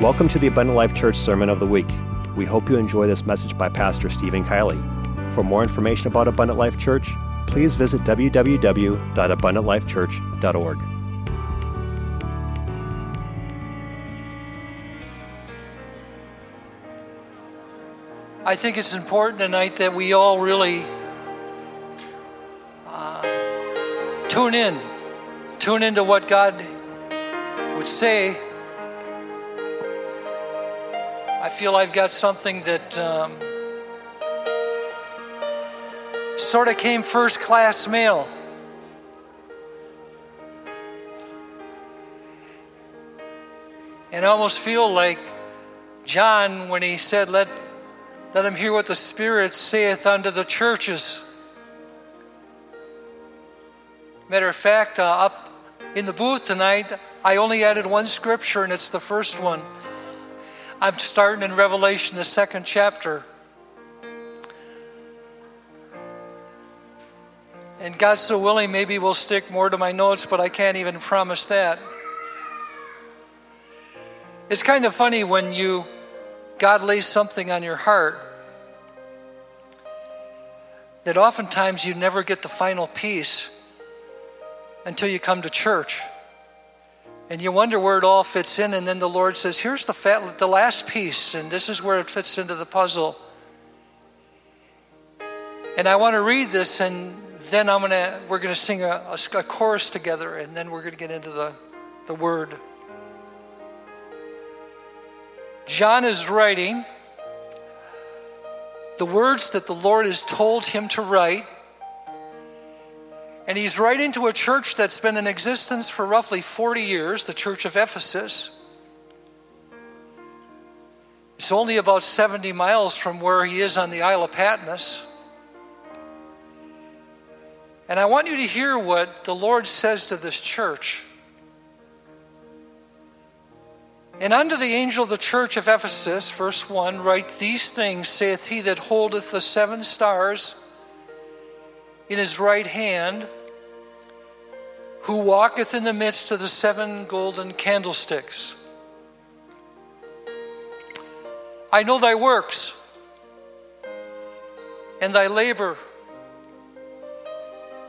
Welcome to the Abundant Life Church Sermon of the Week. We hope you enjoy this message by Pastor Steven Kielley. For more information about Abundant Life Church, please visit www.abundantlifechurch.org. I think it's important tonight that we all really uh, tune in, tune into what God would say I feel I've got something that um, sort of came first class mail. And I almost feel like John when he said, Let, let him hear what the Spirit saith unto the churches. Matter of fact, uh, up in the booth tonight, I only added one scripture, and it's the first one. I'm starting in Revelation, the second chapter. And God so willing, maybe we'll stick more to my notes, but I can't even promise that. It's kind of funny when you God lays something on your heart that oftentimes you never get the final piece until you come to church. And you wonder where it all fits in, and then the Lord says, Here's the, fat, the last piece, and this is where it fits into the puzzle. And I want to read this, and then I'm gonna, we're going to sing a, a, a chorus together, and then we're going to get into the, the word. John is writing the words that the Lord has told him to write and he's writing to a church that's been in existence for roughly 40 years, the church of Ephesus. It's only about 70 miles from where he is on the Isle of Patmos. And I want you to hear what the Lord says to this church. And unto the angel of the church of Ephesus, verse 1, write these things, saith he that holdeth the seven stars in his right hand, who walketh in the midst of the seven golden candlesticks. I know thy works and thy labor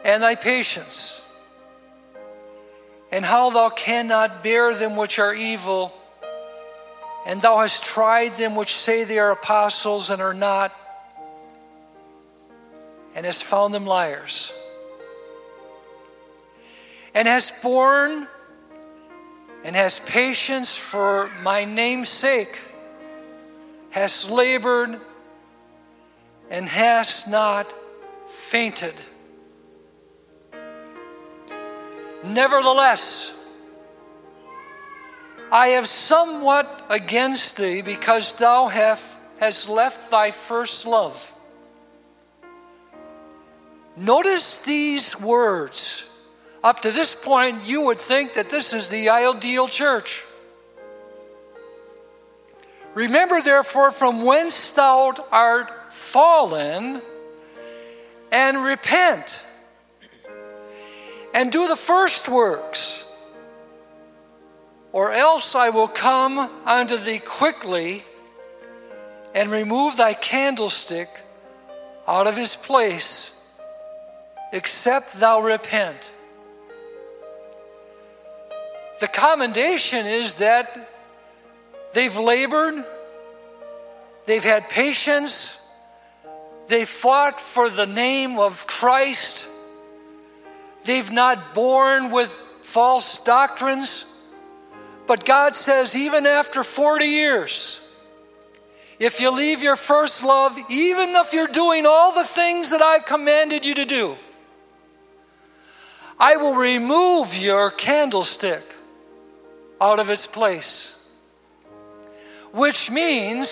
and thy patience, and how thou cannot bear them which are evil, and thou hast tried them which say they are apostles and are not and hast found them liars, and has borne and has patience for my name's sake, has labored and has not fainted. Nevertheless, I have somewhat against thee because thou have, hast left thy first love. Notice these words. Up to this point, you would think that this is the ideal church. Remember, therefore, from whence thou art fallen, and repent, and do the first works, or else I will come unto thee quickly and remove thy candlestick out of his place except thou repent. The commendation is that they've labored, they've had patience, they fought for the name of Christ, they've not borne with false doctrines. But God says, even after 40 years, if you leave your first love, even if you're doing all the things that I've commanded you to do, I will remove your candlestick out of its place. Which means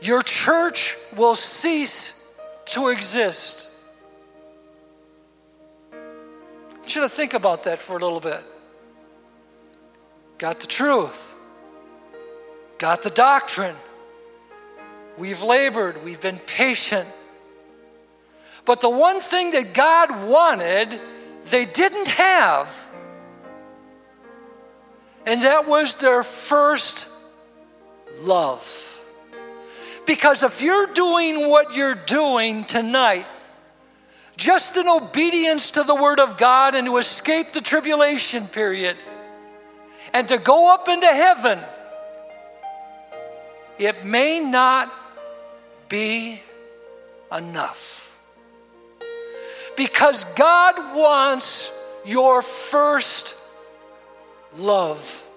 your church will cease to exist. I want you to think about that for a little bit. Got the truth, got the doctrine. We've labored, we've been patient. But the one thing that God wanted they didn't have. And that was their first love. Because if you're doing what you're doing tonight, just in obedience to the Word of God and to escape the tribulation period and to go up into heaven, it may not be enough. Because God wants your first love,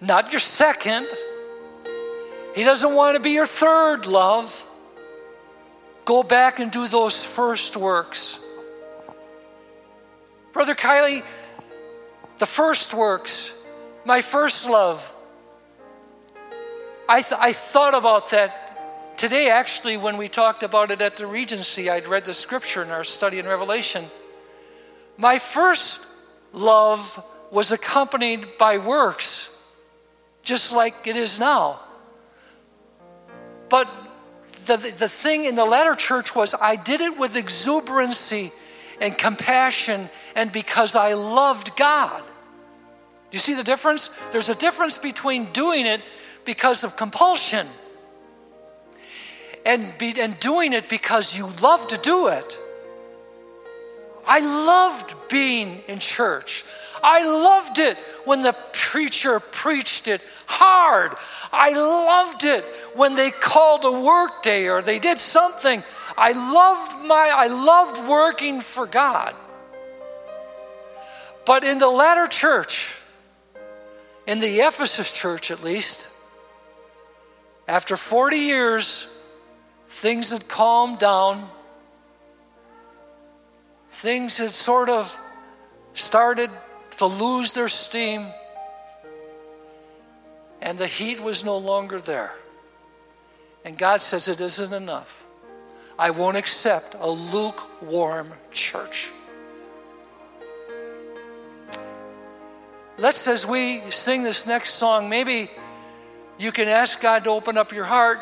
not your second. He doesn't want to be your third love. Go back and do those first works. Brother Kielley, the first works, my first love. I, th- I thought about that today, actually, when we talked about it at the Regency. I'd read the scripture in our study in Revelation. My first love was accompanied by works, just like it is now. But the, the thing in the latter church was I did it with exuberancy and compassion and because I loved God. You see the difference? There's a difference between doing it because of compulsion and, be, and doing it because you love to do it. I loved being in church. I loved it when the preacher preached it hard. I loved it when they called a work day or they did something. I loved my I loved working for God. But in the latter church, in the Ephesus church at least, after 40 years, things had calmed down. Things had sort of started to lose their steam, and the heat was no longer there. And God says it isn't enough. I won't accept a lukewarm church. Let's, as we sing this next song, maybe you can ask God to open up your heart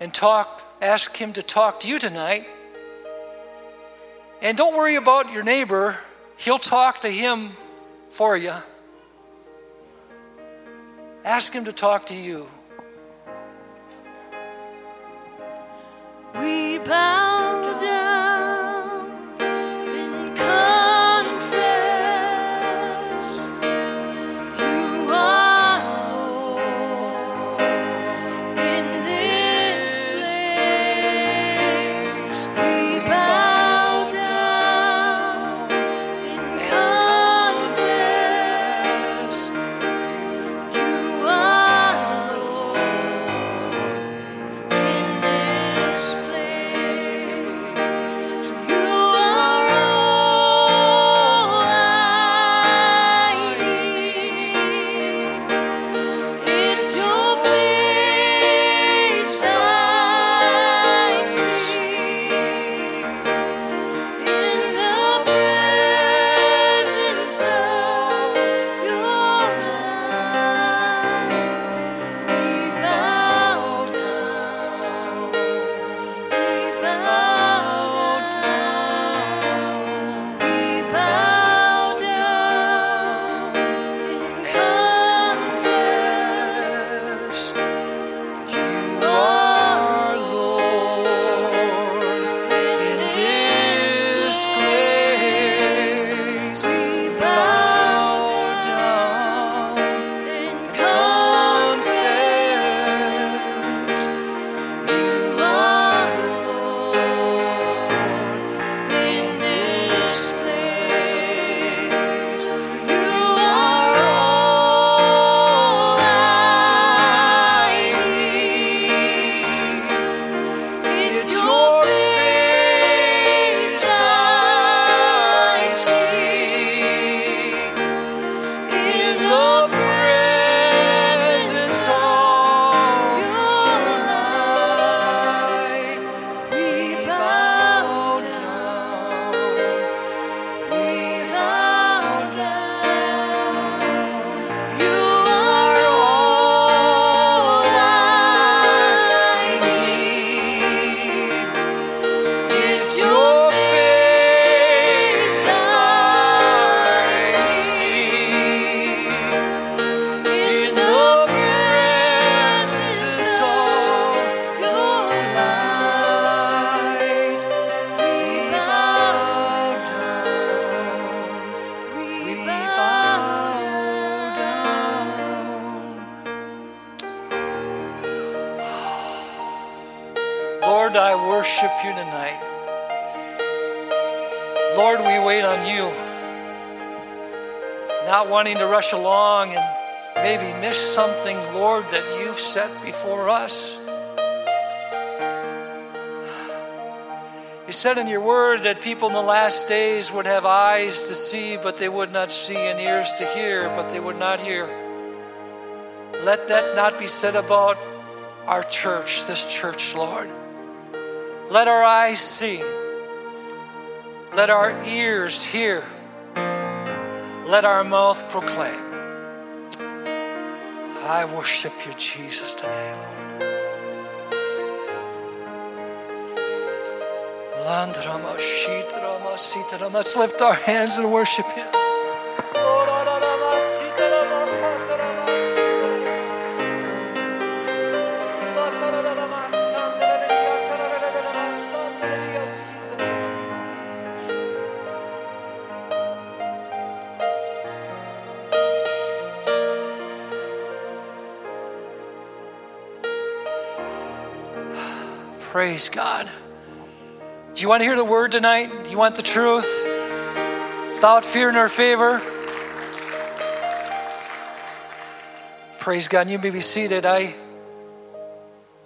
and talk, ask Him to talk to you tonight. And don't worry about your neighbor, He'll talk to him for you. Ask Him to talk to you. We bow lives. I worship you tonight. Lord, we wait on you, not wanting to rush along and maybe miss something, Lord, that you've set before us. You said in your word that people in the last days would have eyes to see, but they would not see, and ears to hear, but they would not hear. Let that not be said about our church, this church, Lord. Let our eyes see. Let our ears hear. Let our mouth proclaim. I worship you, Jesus, today. Let's lift our hands and worship Him. Praise God. Do you want to hear the word tonight? Do you want the truth? Without fear nor favor? Praise God. You may be seated. I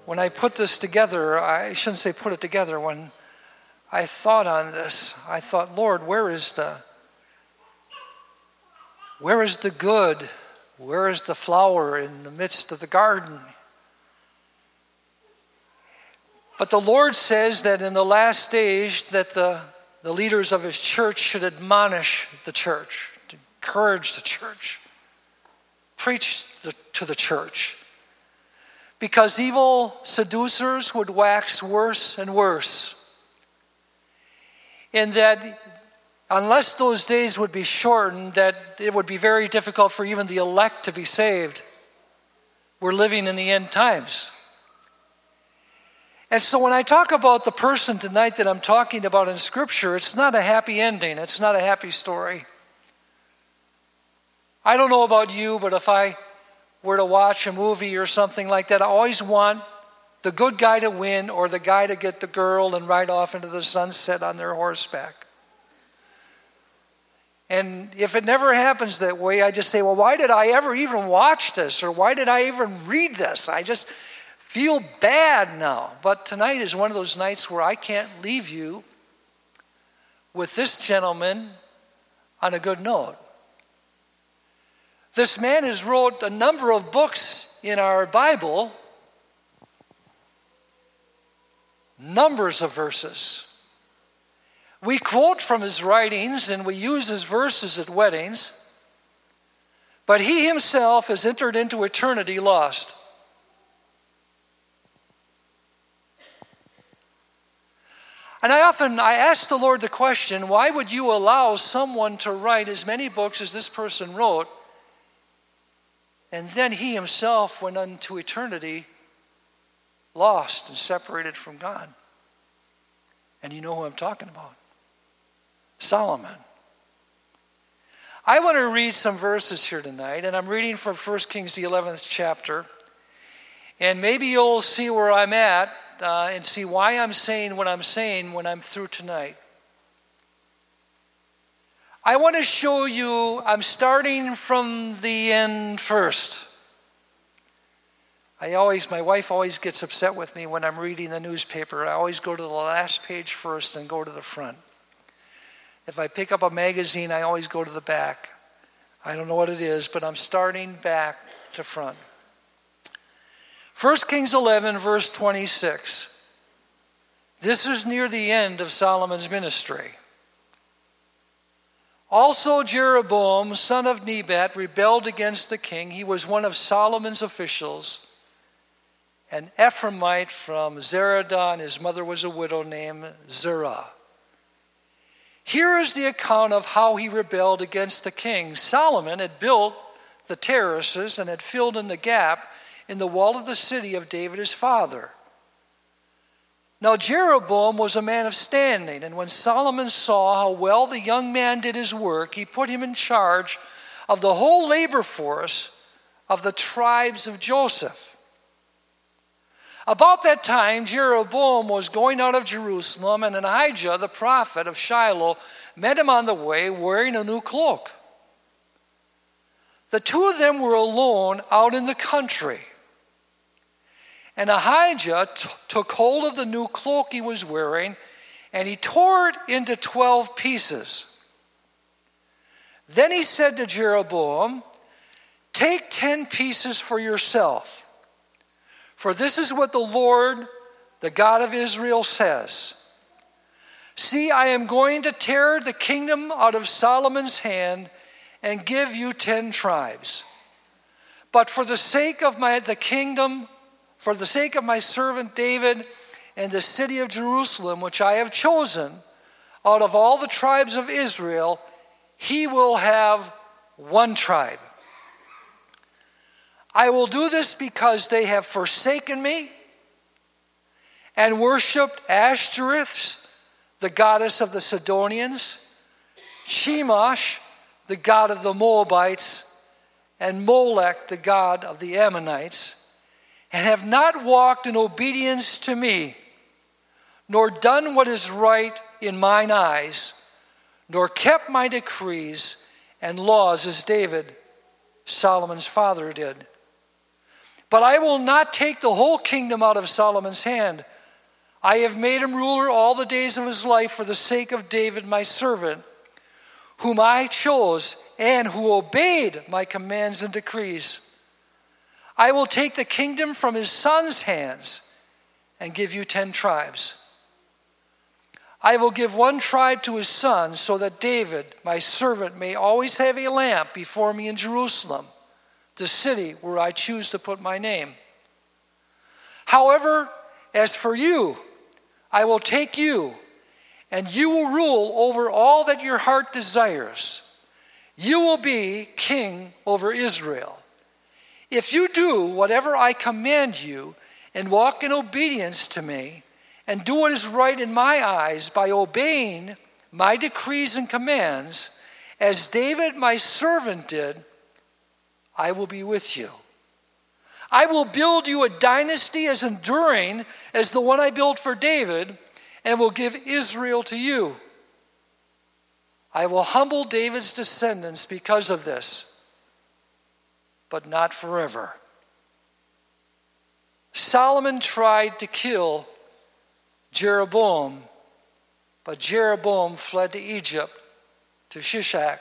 when I put this together, I shouldn't say put it together, when I thought on this, I thought, Lord, where is the where is the good? Where is the flower in the midst of the garden? But the Lord says that in the last stage that the, the leaders of his church should admonish the church, to encourage the church, preach the, to the church. Because evil seducers would wax worse and worse. And that unless those days would be shortened, that it would be very difficult for even the elect to be saved. We're living in the end times. And so when I talk about the person tonight that I'm talking about in Scripture, it's not a happy ending, it's not a happy story. I don't know about you, but if I were to watch a movie or something like that, I always want the good guy to win or the guy to get the girl and ride off into the sunset on their horseback. And if it never happens that way, I just say, well, why did I ever even watch this? Or why did I even read this? I just feel bad now. But tonight is one of those nights where I can't leave you with this gentleman on a good note. This man has wrote a number of books in our Bible, numbers of verses. We quote from his writings and we use his verses at weddings, but he himself has entered into eternity lost. And I often I ask the Lord the question, why would you allow someone to write as many books as this person wrote? And then he himself went unto eternity lost and separated from God. And you know who I'm talking about. Solomon. I want to read some verses here tonight, and I'm reading from 1 Kings, the 11th chapter. And maybe you'll see where I'm at uh, and see why I'm saying what I'm saying when I'm through tonight. I want to show you, I'm starting from the end first. I always, my wife always gets upset with me when I'm reading the newspaper. I always go to the last page first and go to the front. If I pick up a magazine, I always go to the back. I don't know what it is, but I'm starting back to front. 1 Kings 11, verse 26. This is near the end of Solomon's ministry. Also, Jeroboam, son of Nebat, rebelled against the king. He was one of Solomon's officials, an Ephraimite from Zeredah, his mother was a widow named Zeruah. Here is the account of how he rebelled against the king. Solomon had built the terraces and had filled in the gap in the wall of the city of David his father. Now, Jeroboam was a man of standing, and when Solomon saw how well the young man did his work, he put him in charge of the whole labor force of the tribes of Joseph. About that time, Jeroboam was going out of Jerusalem, and Ahijah, the prophet of Shiloh, met him on the way wearing a new cloak. The two of them were alone out in the country. And Ahijah t- took hold of the new cloak he was wearing, and he tore it into 12 pieces. Then he said to Jeroboam, Take 10 pieces for yourself for this is what the Lord, the God of Israel, says See, I am going to tear the kingdom out of Solomon's hand and give you ten tribes. But for the sake of my, the kingdom, for the sake of my servant David and the city of Jerusalem, which I have chosen, out of all the tribes of Israel, he will have one tribe. I will do this because they have forsaken me and worshiped Ashtoreths, the goddess of the Sidonians, Chemosh, the god of the Moabites, and Molech, the god of the Ammonites, and have not walked in obedience to me, nor done what is right in mine eyes, nor kept my decrees and laws as David, Solomon's father, did. But I will not take the whole kingdom out of Solomon's hand. I have made him ruler all the days of his life for the sake of David, my servant, whom I chose and who obeyed my commands and decrees. I will take the kingdom from his son's hands and give you ten tribes. I will give one tribe to his son, so that David, my servant, may always have a lamp before me in Jerusalem the city where I choose to put my name. However, as for you, I will take you, and you will rule over all that your heart desires. You will be king over Israel. If you do whatever I command you and walk in obedience to me, and do what is right in my eyes by obeying my decrees and commands, as David my servant did, I will be with you. I will build you a dynasty as enduring as the one I built for David, and will give Israel to you. I will humble David's descendants because of this, but not forever. Solomon tried to kill Jeroboam, but Jeroboam fled to Egypt, to Shishak,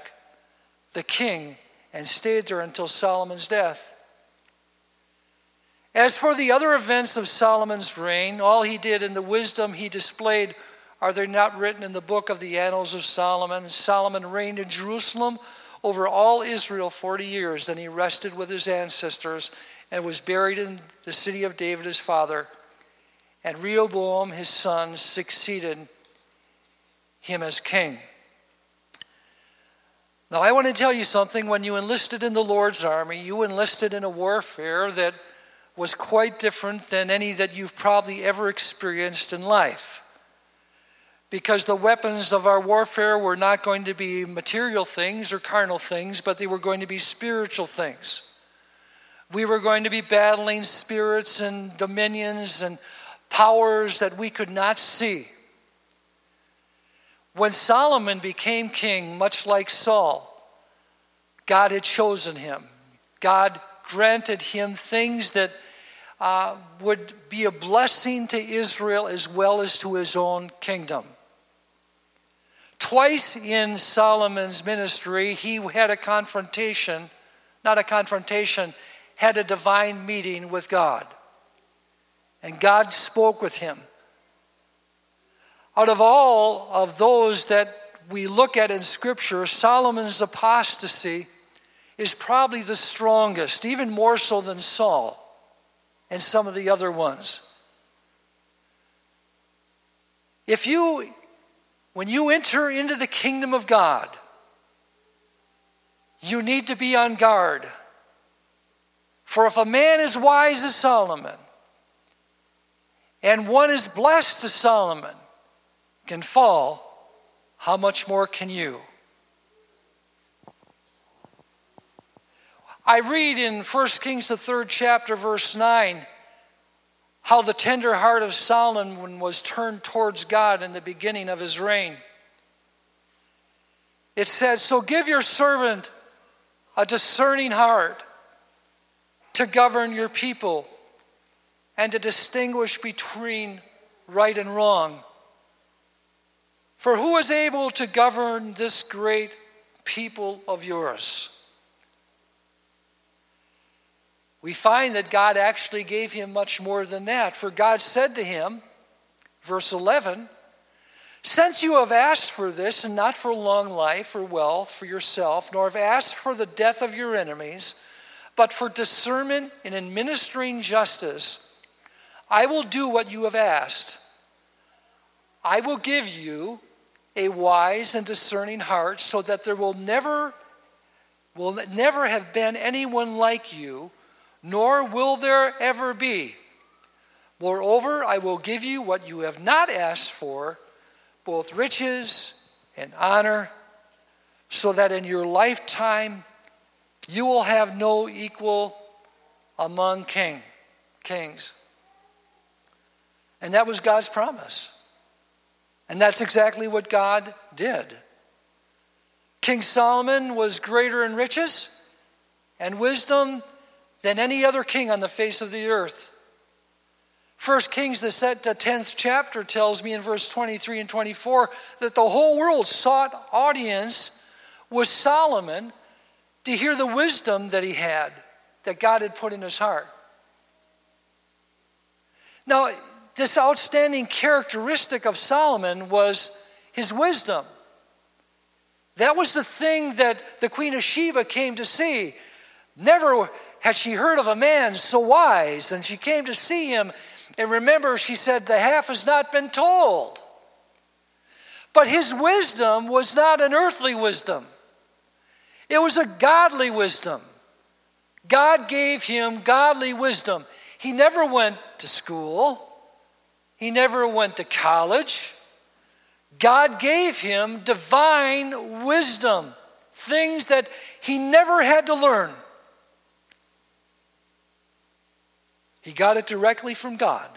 the king and stayed there until Solomon's death. As for the other events of Solomon's reign, all he did and the wisdom he displayed, are they not written in the book of the Annals of Solomon? Solomon reigned in Jerusalem over all Israel 40 years. Then he rested with his ancestors and was buried in the city of David his father. And Rehoboam his son succeeded him as king. Now, I want to tell you something. When you enlisted in the Lord's army, you enlisted in a warfare that was quite different than any that you've probably ever experienced in life. Because the weapons of our warfare were not going to be material things or carnal things, but they were going to be spiritual things. We were going to be battling spirits and dominions and powers that we could not see. When Solomon became king, much like Saul, God had chosen him. God granted him things that uh, would be a blessing to Israel as well as to his own kingdom. Twice in Solomon's ministry, he had a confrontation, not a confrontation, had a divine meeting with God. And God spoke with him. Out of all of those that we look at in Scripture, Solomon's apostasy is probably the strongest, even more so than Saul and some of the other ones. If you, when you enter into the kingdom of God, you need to be on guard. For if a man is wise as Solomon, and one is blessed as Solomon, can fall, how much more can you? I read in 1 Kings, the third chapter, verse 9, how the tender heart of Solomon was turned towards God in the beginning of his reign. It says, So give your servant a discerning heart to govern your people and to distinguish between right and wrong. For who is able to govern this great people of yours? We find that God actually gave him much more than that. For God said to him, verse 11, Since you have asked for this, and not for long life or wealth for yourself, nor have asked for the death of your enemies, but for discernment in administering justice, I will do what you have asked. I will give you a wise and discerning heart so that there will never will never have been anyone like you nor will there ever be. Moreover i will give you what you have not asked for both riches and honor so that in your lifetime you will have no equal among king kings. And that was god's promise. And that's exactly what God did. King Solomon was greater in riches and wisdom than any other king on the face of the earth. First Kings, the 10th chapter, tells me in verse 23 and 24 that the whole world sought audience with Solomon to hear the wisdom that he had, that God had put in his heart. Now, this outstanding characteristic of Solomon was his wisdom. That was the thing that the Queen of Sheba came to see. Never had she heard of a man so wise, and she came to see him. And remember, she said, The half has not been told. But his wisdom was not an earthly wisdom, it was a godly wisdom. God gave him godly wisdom. He never went to school. He never went to college. God gave him divine wisdom, things that he never had to learn. He got it directly from God.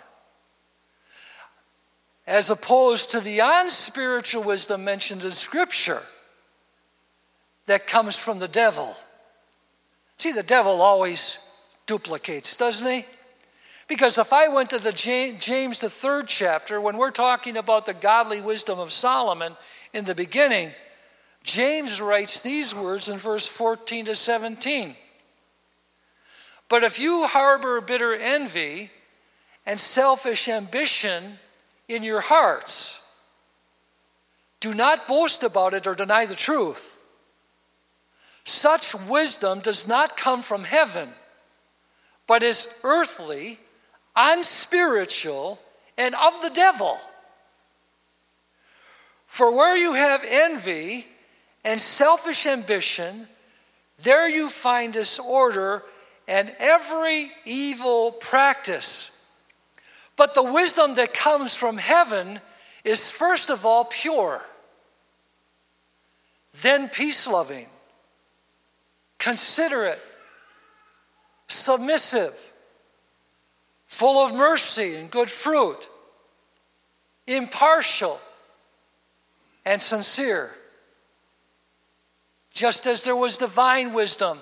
As opposed to the unspiritual wisdom mentioned in Scripture that comes from the devil. See, the devil always duplicates, doesn't he? Because if I went to the James, the third chapter, when we're talking about the godly wisdom of Solomon in the beginning, James writes these words in verse 14 to 17. But if you harbor bitter envy and selfish ambition in your hearts, do not boast about it or deny the truth. Such wisdom does not come from heaven, but is earthly unspiritual, and of the devil. For where you have envy and selfish ambition, there you find disorder and every evil practice. But the wisdom that comes from heaven is first of all pure, then peace loving, considerate, submissive full of mercy and good fruit, impartial and sincere. Just as there was divine wisdom,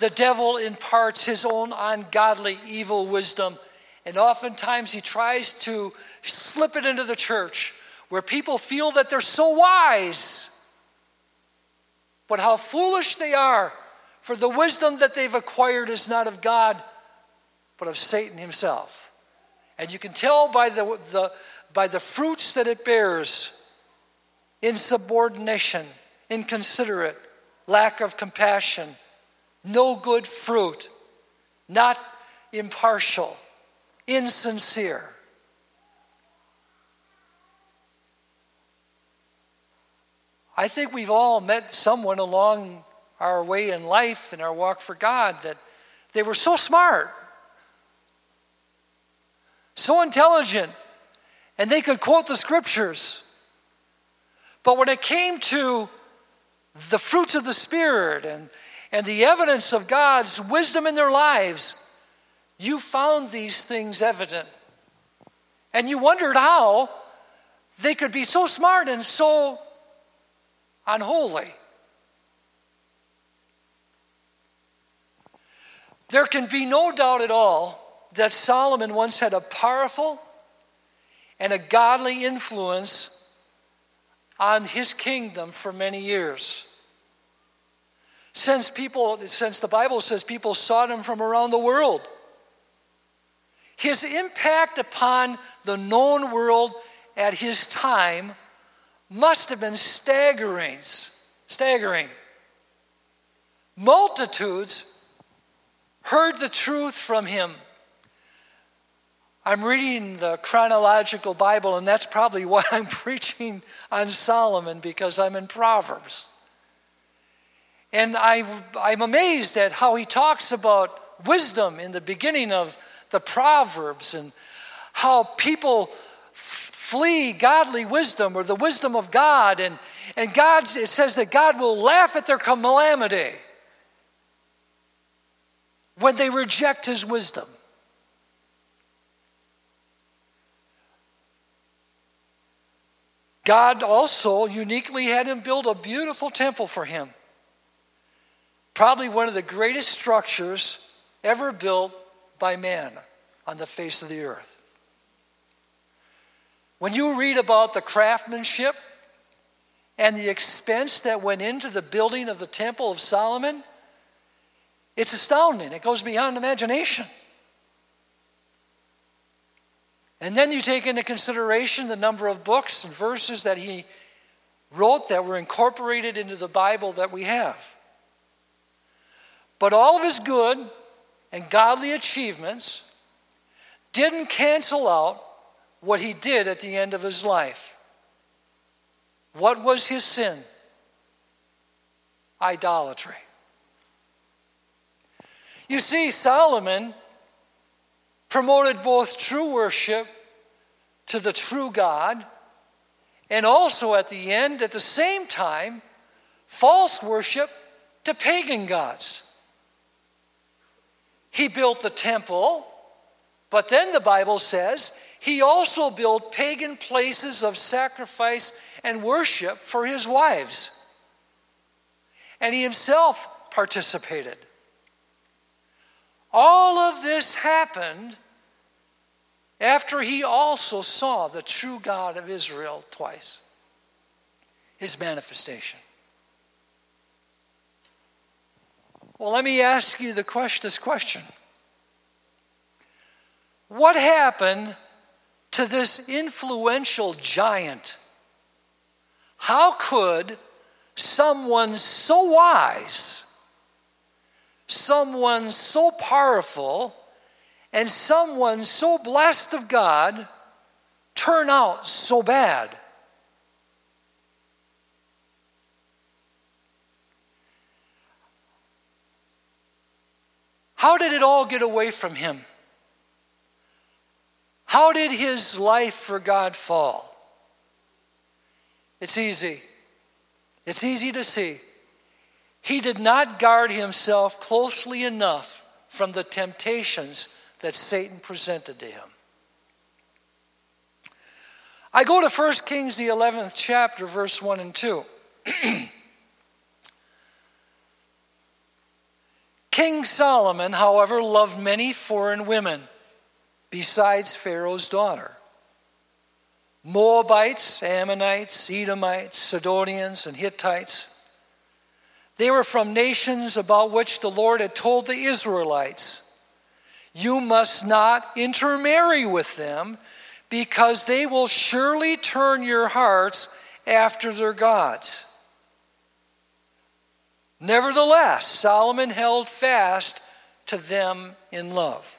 the devil imparts his own ungodly, evil wisdom, and oftentimes he tries to slip it into the church where people feel that they're so wise. But how foolish they are, for the wisdom that they've acquired is not of God but of Satan himself. And you can tell by the, the, by the fruits that it bears insubordination, inconsiderate, lack of compassion, no good fruit, not impartial, insincere. I think we've all met someone along our way in life in our walk for God that they were so smart so intelligent, and they could quote the scriptures. But when it came to the fruits of the Spirit and, and the evidence of God's wisdom in their lives, you found these things evident And you wondered how they could be so smart and so unholy. There can be no doubt at all that Solomon once had a powerful and a godly influence on his kingdom for many years. Since people, since the Bible says people sought him from around the world, his impact upon the known world at his time must have been staggering. Staggering. Multitudes heard the truth from him. I'm reading the chronological Bible, and that's probably why I'm preaching on Solomon because I'm in Proverbs. And I, I'm amazed at how he talks about wisdom in the beginning of the Proverbs and how people flee godly wisdom or the wisdom of God. And, and God, it says that God will laugh at their calamity when they reject his wisdom. God also uniquely had him build a beautiful temple for him. Probably one of the greatest structures ever built by man on the face of the earth. When you read about the craftsmanship and the expense that went into the building of the Temple of Solomon, it's astounding. It goes beyond imagination. And then you take into consideration the number of books and verses that he wrote that were incorporated into the Bible that we have. But all of his good and godly achievements didn't cancel out what he did at the end of his life. What was his sin? Idolatry. You see, Solomon promoted both true worship to the true God and also at the end, at the same time, false worship to pagan gods. He built the temple, but then the Bible says he also built pagan places of sacrifice and worship for his wives. And he himself participated. All of this happened after he also saw the true God of Israel twice, his manifestation. Well, let me ask you the question, this question. What happened to this influential giant. How could someone so wise, someone so powerful, and someone so blessed of God turn out so bad? How did it all get away from him? How did his life for God fall? It's easy. It's easy to see. He did not guard himself closely enough from the temptations that Satan presented to him. I go to 1 Kings, the 11th chapter, verse 1 and 2. King Solomon, however, loved many foreign women besides Pharaoh's daughter. Moabites, Ammonites, Edomites, Sidonians, and Hittites. They were from nations about which the Lord had told the Israelites, You must not intermarry with them, because they will surely turn your hearts after their gods. Nevertheless, Solomon held fast to them in love.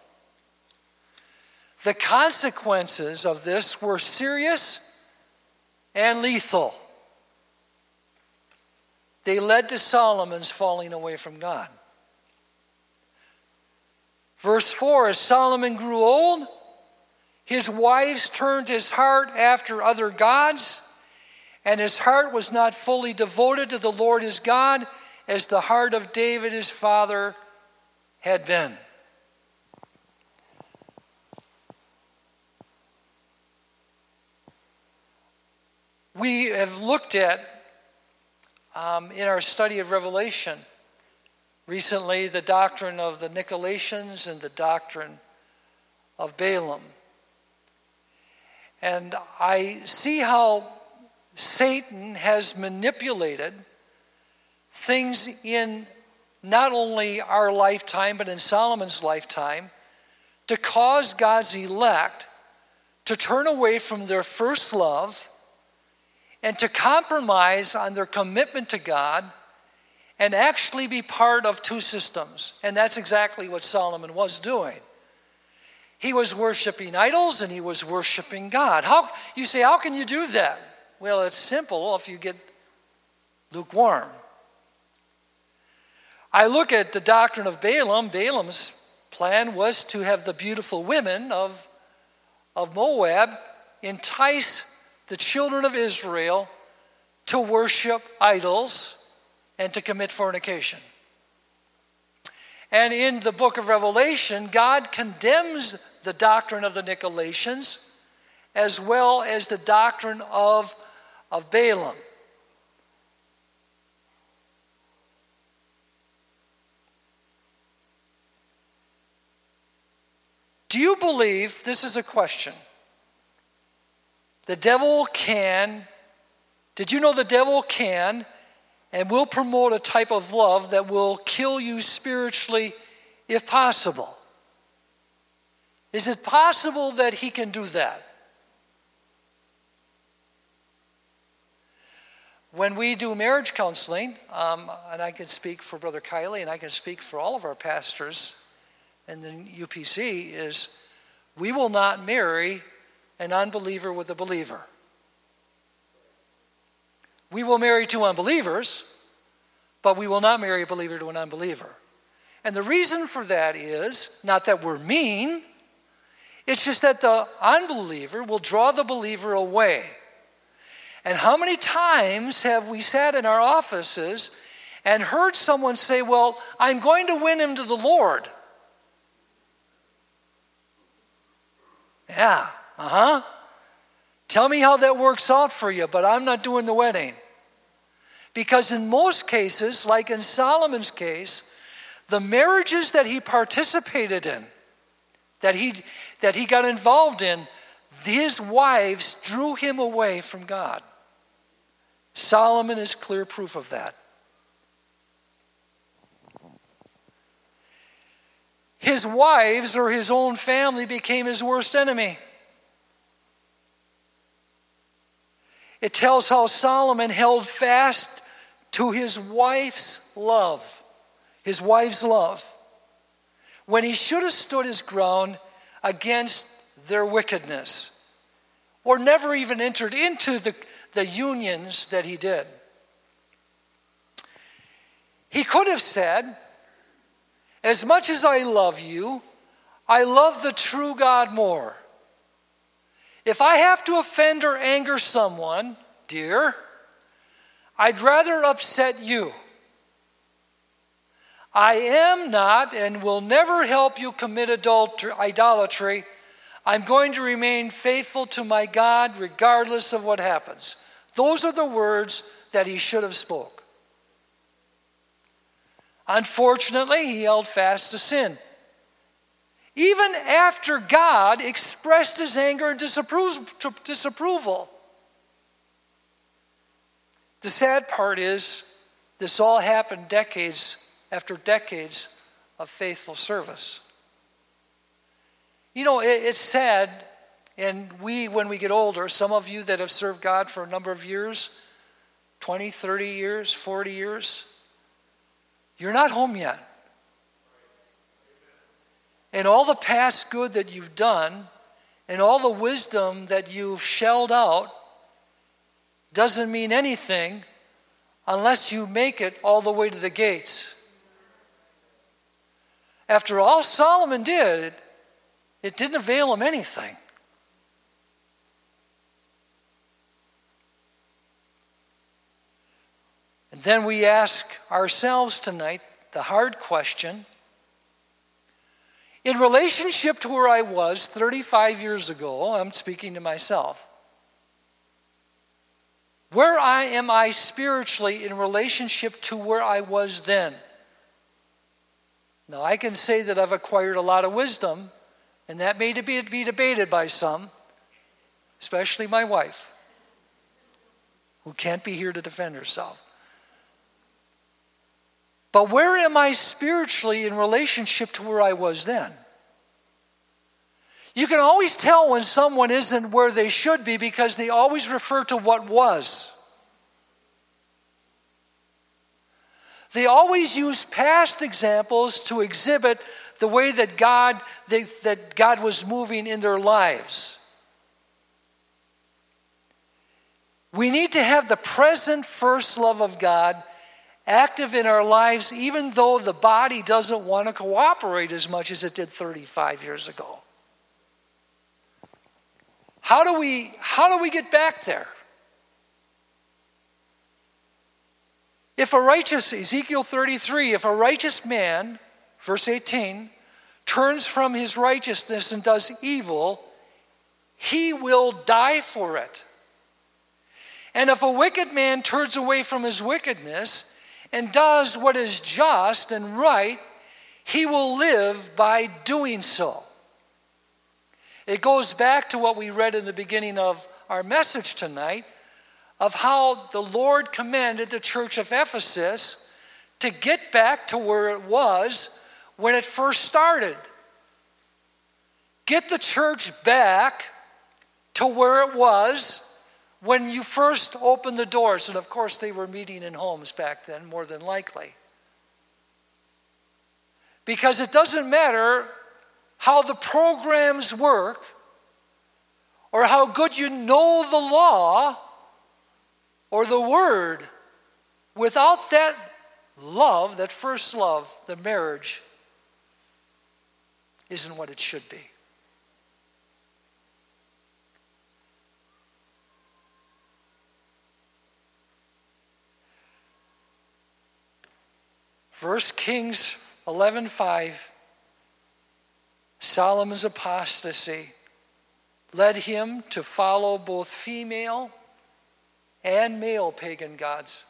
The consequences of this were serious and lethal. They led to Solomon's falling away from God. Verse 4 As Solomon grew old, his wives turned his heart after other gods, and his heart was not fully devoted to the Lord his God as the heart of David his father had been. We have looked at um, in our study of Revelation recently the doctrine of the Nicolaitans and the doctrine of Balaam. And I see how Satan has manipulated things in not only our lifetime, but in Solomon's lifetime, to cause God's elect to turn away from their first love and to compromise on their commitment to God and actually be part of two systems. And that's exactly what Solomon was doing. He was worshiping idols and he was worshiping God. How you say how can you do that? Well, it's simple if you get lukewarm. I look at the doctrine of Balaam. Balaam's plan was to have the beautiful women of, of Moab entice the children of Israel to worship idols and to commit fornication. And in the book of Revelation, God condemns the doctrine of the Nicolaitans as well as the doctrine of, of Balaam. Do you believe, this is a question, the devil can, did you know the devil can and will promote a type of love that will kill you spiritually if possible? Is it possible that he can do that? When we do marriage counseling, um, and I can speak for Brother Kielley and I can speak for all of our pastors and the UPC is we will not marry an unbeliever with a believer. We will marry two unbelievers, but we will not marry a believer to an unbeliever. And the reason for that is not that we're mean, it's just that the unbeliever will draw the believer away. And how many times have we sat in our offices and heard someone say, Well, I'm going to win him to the Lord? Yeah, uh huh. Tell me how that works out for you, but I'm not doing the wedding. Because in most cases, like in Solomon's case, the marriages that he participated in, that he, that he got involved in, his wives drew him away from God. Solomon is clear proof of that. His wives or his own family became his worst enemy. It tells how Solomon held fast to his wife's love, his wife's love, when he should have stood his ground against their wickedness, or never even entered into the, the unions that he did. He could have said, as much as I love you, I love the true God more. If I have to offend or anger someone, dear, I'd rather upset you. I am not and will never help you commit adultery, idolatry. I'm going to remain faithful to my God regardless of what happens. Those are the words that he should have spoke. Unfortunately, he held fast to sin. Even after God expressed his anger and disapproval. The sad part is, this all happened decades after decades of faithful service. You know, it's sad, and we, when we get older, some of you that have served God for a number of years 20, 30 years, 40 years you're not home yet. And all the past good that you've done and all the wisdom that you've shelled out doesn't mean anything unless you make it all the way to the gates. After all Solomon did, it didn't avail him anything. And then we ask ourselves tonight the hard question in relationship to where I was 35 years ago, I'm speaking to myself. Where I am I spiritually in relationship to where I was then? Now, I can say that I've acquired a lot of wisdom, and that may be, be debated by some, especially my wife, who can't be here to defend herself. But where am I spiritually in relationship to where I was then? You can always tell when someone isn't where they should be because they always refer to what was. They always use past examples to exhibit the way that God, they, that God was moving in their lives. We need to have the present first love of God active in our lives, even though the body doesn't want to cooperate as much as it did 35 years ago. How do we, how do we get back there? If a righteous, Ezekiel 33, if a righteous man, verse 18, turns from his righteousness and does evil, he will die for it. And if a wicked man turns away from his wickedness and does what is just and right, he will live by doing so. It goes back to what we read in the beginning of our message tonight of how the Lord commanded the church of Ephesus to get back to where it was when it first started. Get the church back to where it was when you first opened the doors. And of course, they were meeting in homes back then, more than likely. Because it doesn't matter how the programs work or how good you know the law or the word, without that love, that first love, the marriage isn't what it should be. First Kings 11:5 Solomon's apostasy led him to follow both female and male pagan gods.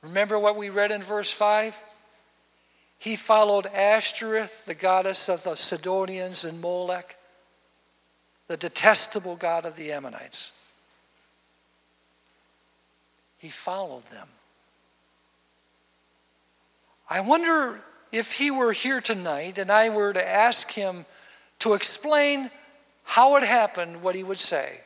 Remember what we read in verse 5? He followed Ashtoreth, the goddess of the Sidonians, and Molech, the detestable god of the Ammonites. He followed them. I wonder if he were here tonight and I were to ask him to explain how it happened, what he would say.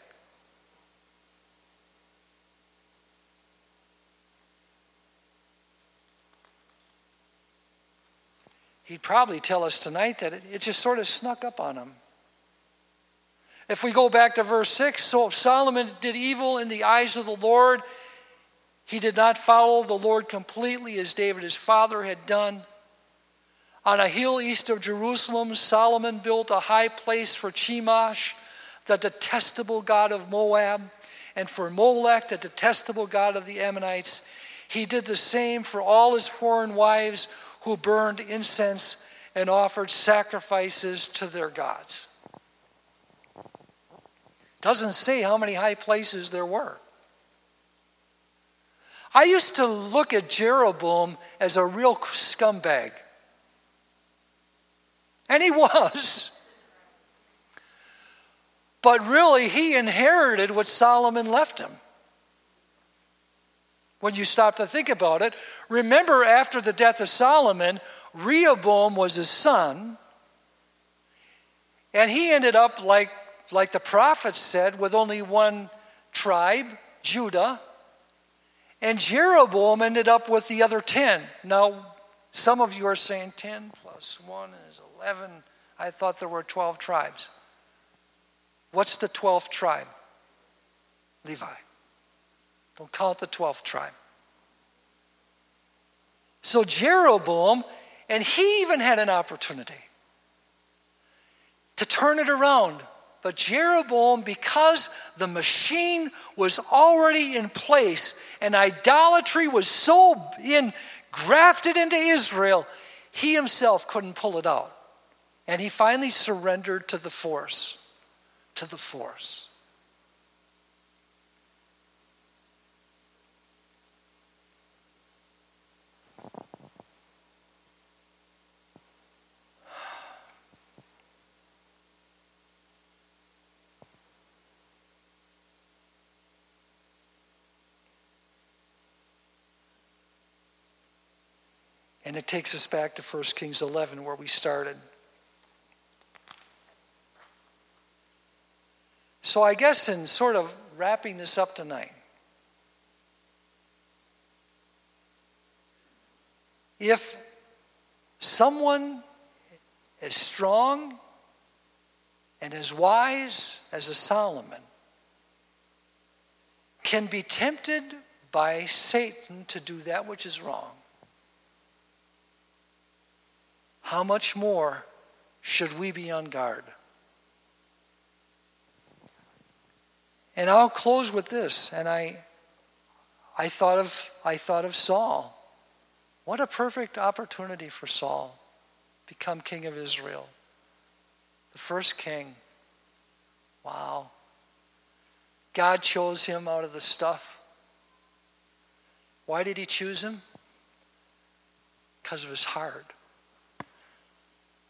He'd probably tell us tonight that it, just sort of snuck up on him. If we go back to verse 6, so Solomon did evil in the eyes of the Lord. He did not follow the Lord completely as David his father had done. On a hill east of Jerusalem, Solomon built a high place for Chemosh, the detestable god of Moab, and for Molech, the detestable god of the Ammonites. He did the same for all his foreign wives who burned incense and offered sacrifices to their gods. Doesn't say how many high places there were. I used to look at Jeroboam as a real scumbag. And he was. But really, he inherited what Solomon left him. When you stop to think about it, remember after the death of Solomon, Rehoboam was his son, and he ended up like, like the prophets said, with only one tribe, Judah, and Jeroboam ended up with the other 10. Now, some of you are saying 10 plus 1 is 11. I thought there were 12 tribes. What's the 12th tribe? Levi. Don't call it the 12th tribe. So Jeroboam, and he even had an opportunity to turn it around. But Jeroboam, because the machine was already in place and idolatry was so in, grafted into Israel, he himself couldn't pull it out. And he finally surrendered to the force, to the force. And it takes us back to 1 Kings 11, where we started. So, I guess in sort of wrapping this up tonight, if someone as strong and as wise as a Solomon can be tempted by Satan to do that which is wrong, how much more should we be on guard? And I'll close with this. And I, I, thought of, I thought of Saul. What a perfect opportunity for Saul. Become king of Israel. The first king. Wow. God chose him out of the stuff. Why did he choose him? Because of his heart.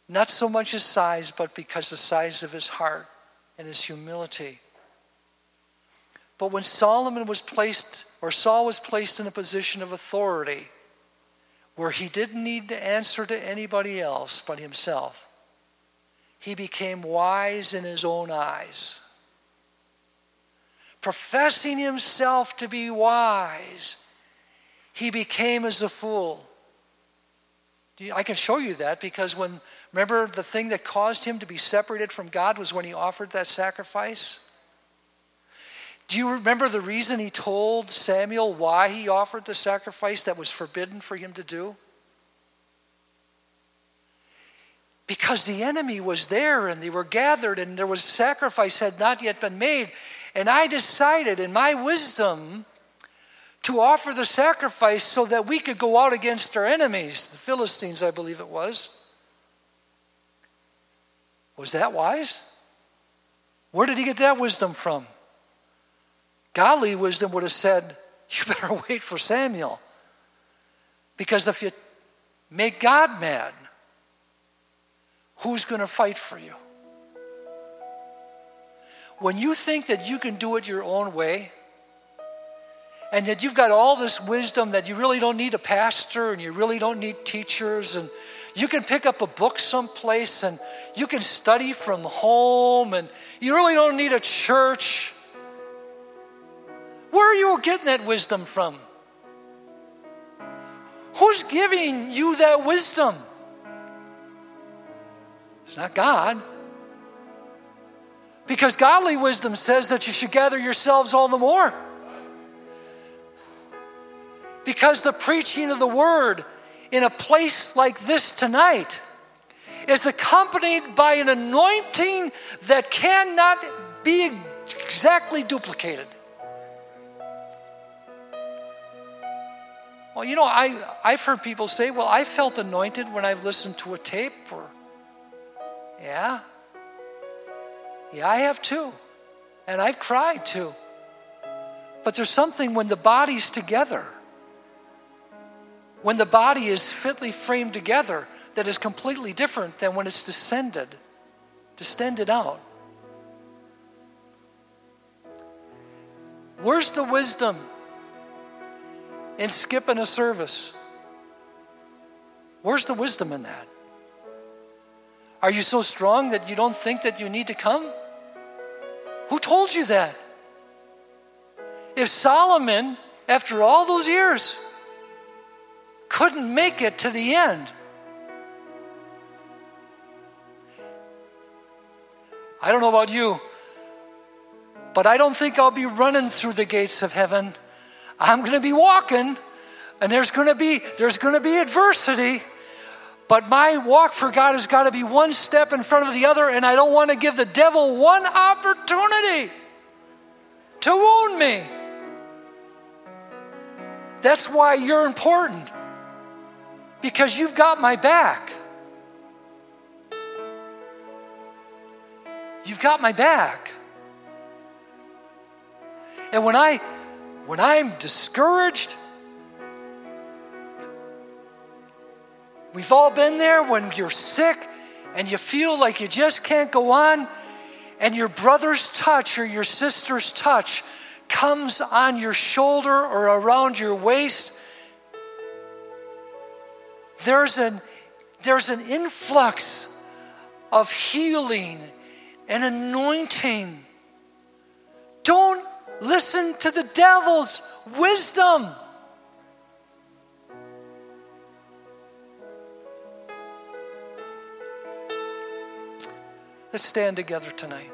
Not so much his size, but because the size of his heart and his humility. But when Solomon was placed, or Saul was placed in a position of authority where he didn't need to answer to anybody else but himself, he became wise in his own eyes. Professing himself to be wise, he became as a fool. I can show you that because when, remember, the thing that caused him to be separated from God was when he offered that sacrifice? Do you remember the reason he told Samuel why he offered the sacrifice that was forbidden for him to do? Because the enemy was there and they were gathered and there was sacrifice had not yet been made. And I decided in my wisdom to offer the sacrifice so that we could go out against our enemies, the Philistines, I believe it was. Was that wise? Where did he get that wisdom from? Godly wisdom would have said, You better wait for Samuel. Because if you make God mad, who's going to fight for you? When you think that you can do it your own way, and that you've got all this wisdom that you really don't need a pastor and you really don't need teachers, and you can pick up a book someplace and you can study from home, and you really don't need a church. Where are you getting that wisdom from? Who's giving you that wisdom? It's not God. Because godly wisdom says that you should gather yourselves all the more. Because the preaching of the word in a place like this tonight is accompanied by an anointing that cannot be exactly duplicated. Well, you know, I, I've heard people say, well, I felt anointed when I've listened to a tape. Or, yeah. Yeah, I have too. And I've cried too. But there's something when the body's together, when the body is fitly framed together, that is completely different than when it's descended, distended out. Where's the wisdom? in skipping a service. Where's the wisdom in that? Are you so strong that you don't think that you need to come? Who told you that? If Solomon, after all those years, couldn't make it to the end, I don't know about you, but I don't think I'll be running through the gates of heaven. I'm going to be walking and there's going to be there's going to be adversity but my walk for God has got to be one step in front of the other and I don't want to give the devil one opportunity to wound me. That's why you're important. Because you've got my back. You've got my back. And when I when I'm discouraged, we've all been there when you're sick and you feel like you just can't go on, and your brother's touch or your sister's touch comes on your shoulder or around your waist. there's an, there's an influx of healing and anointing. Don't listen to the devil's wisdom. Let's stand together tonight.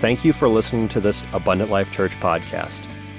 Thank you for listening to this Abundant Life Church podcast.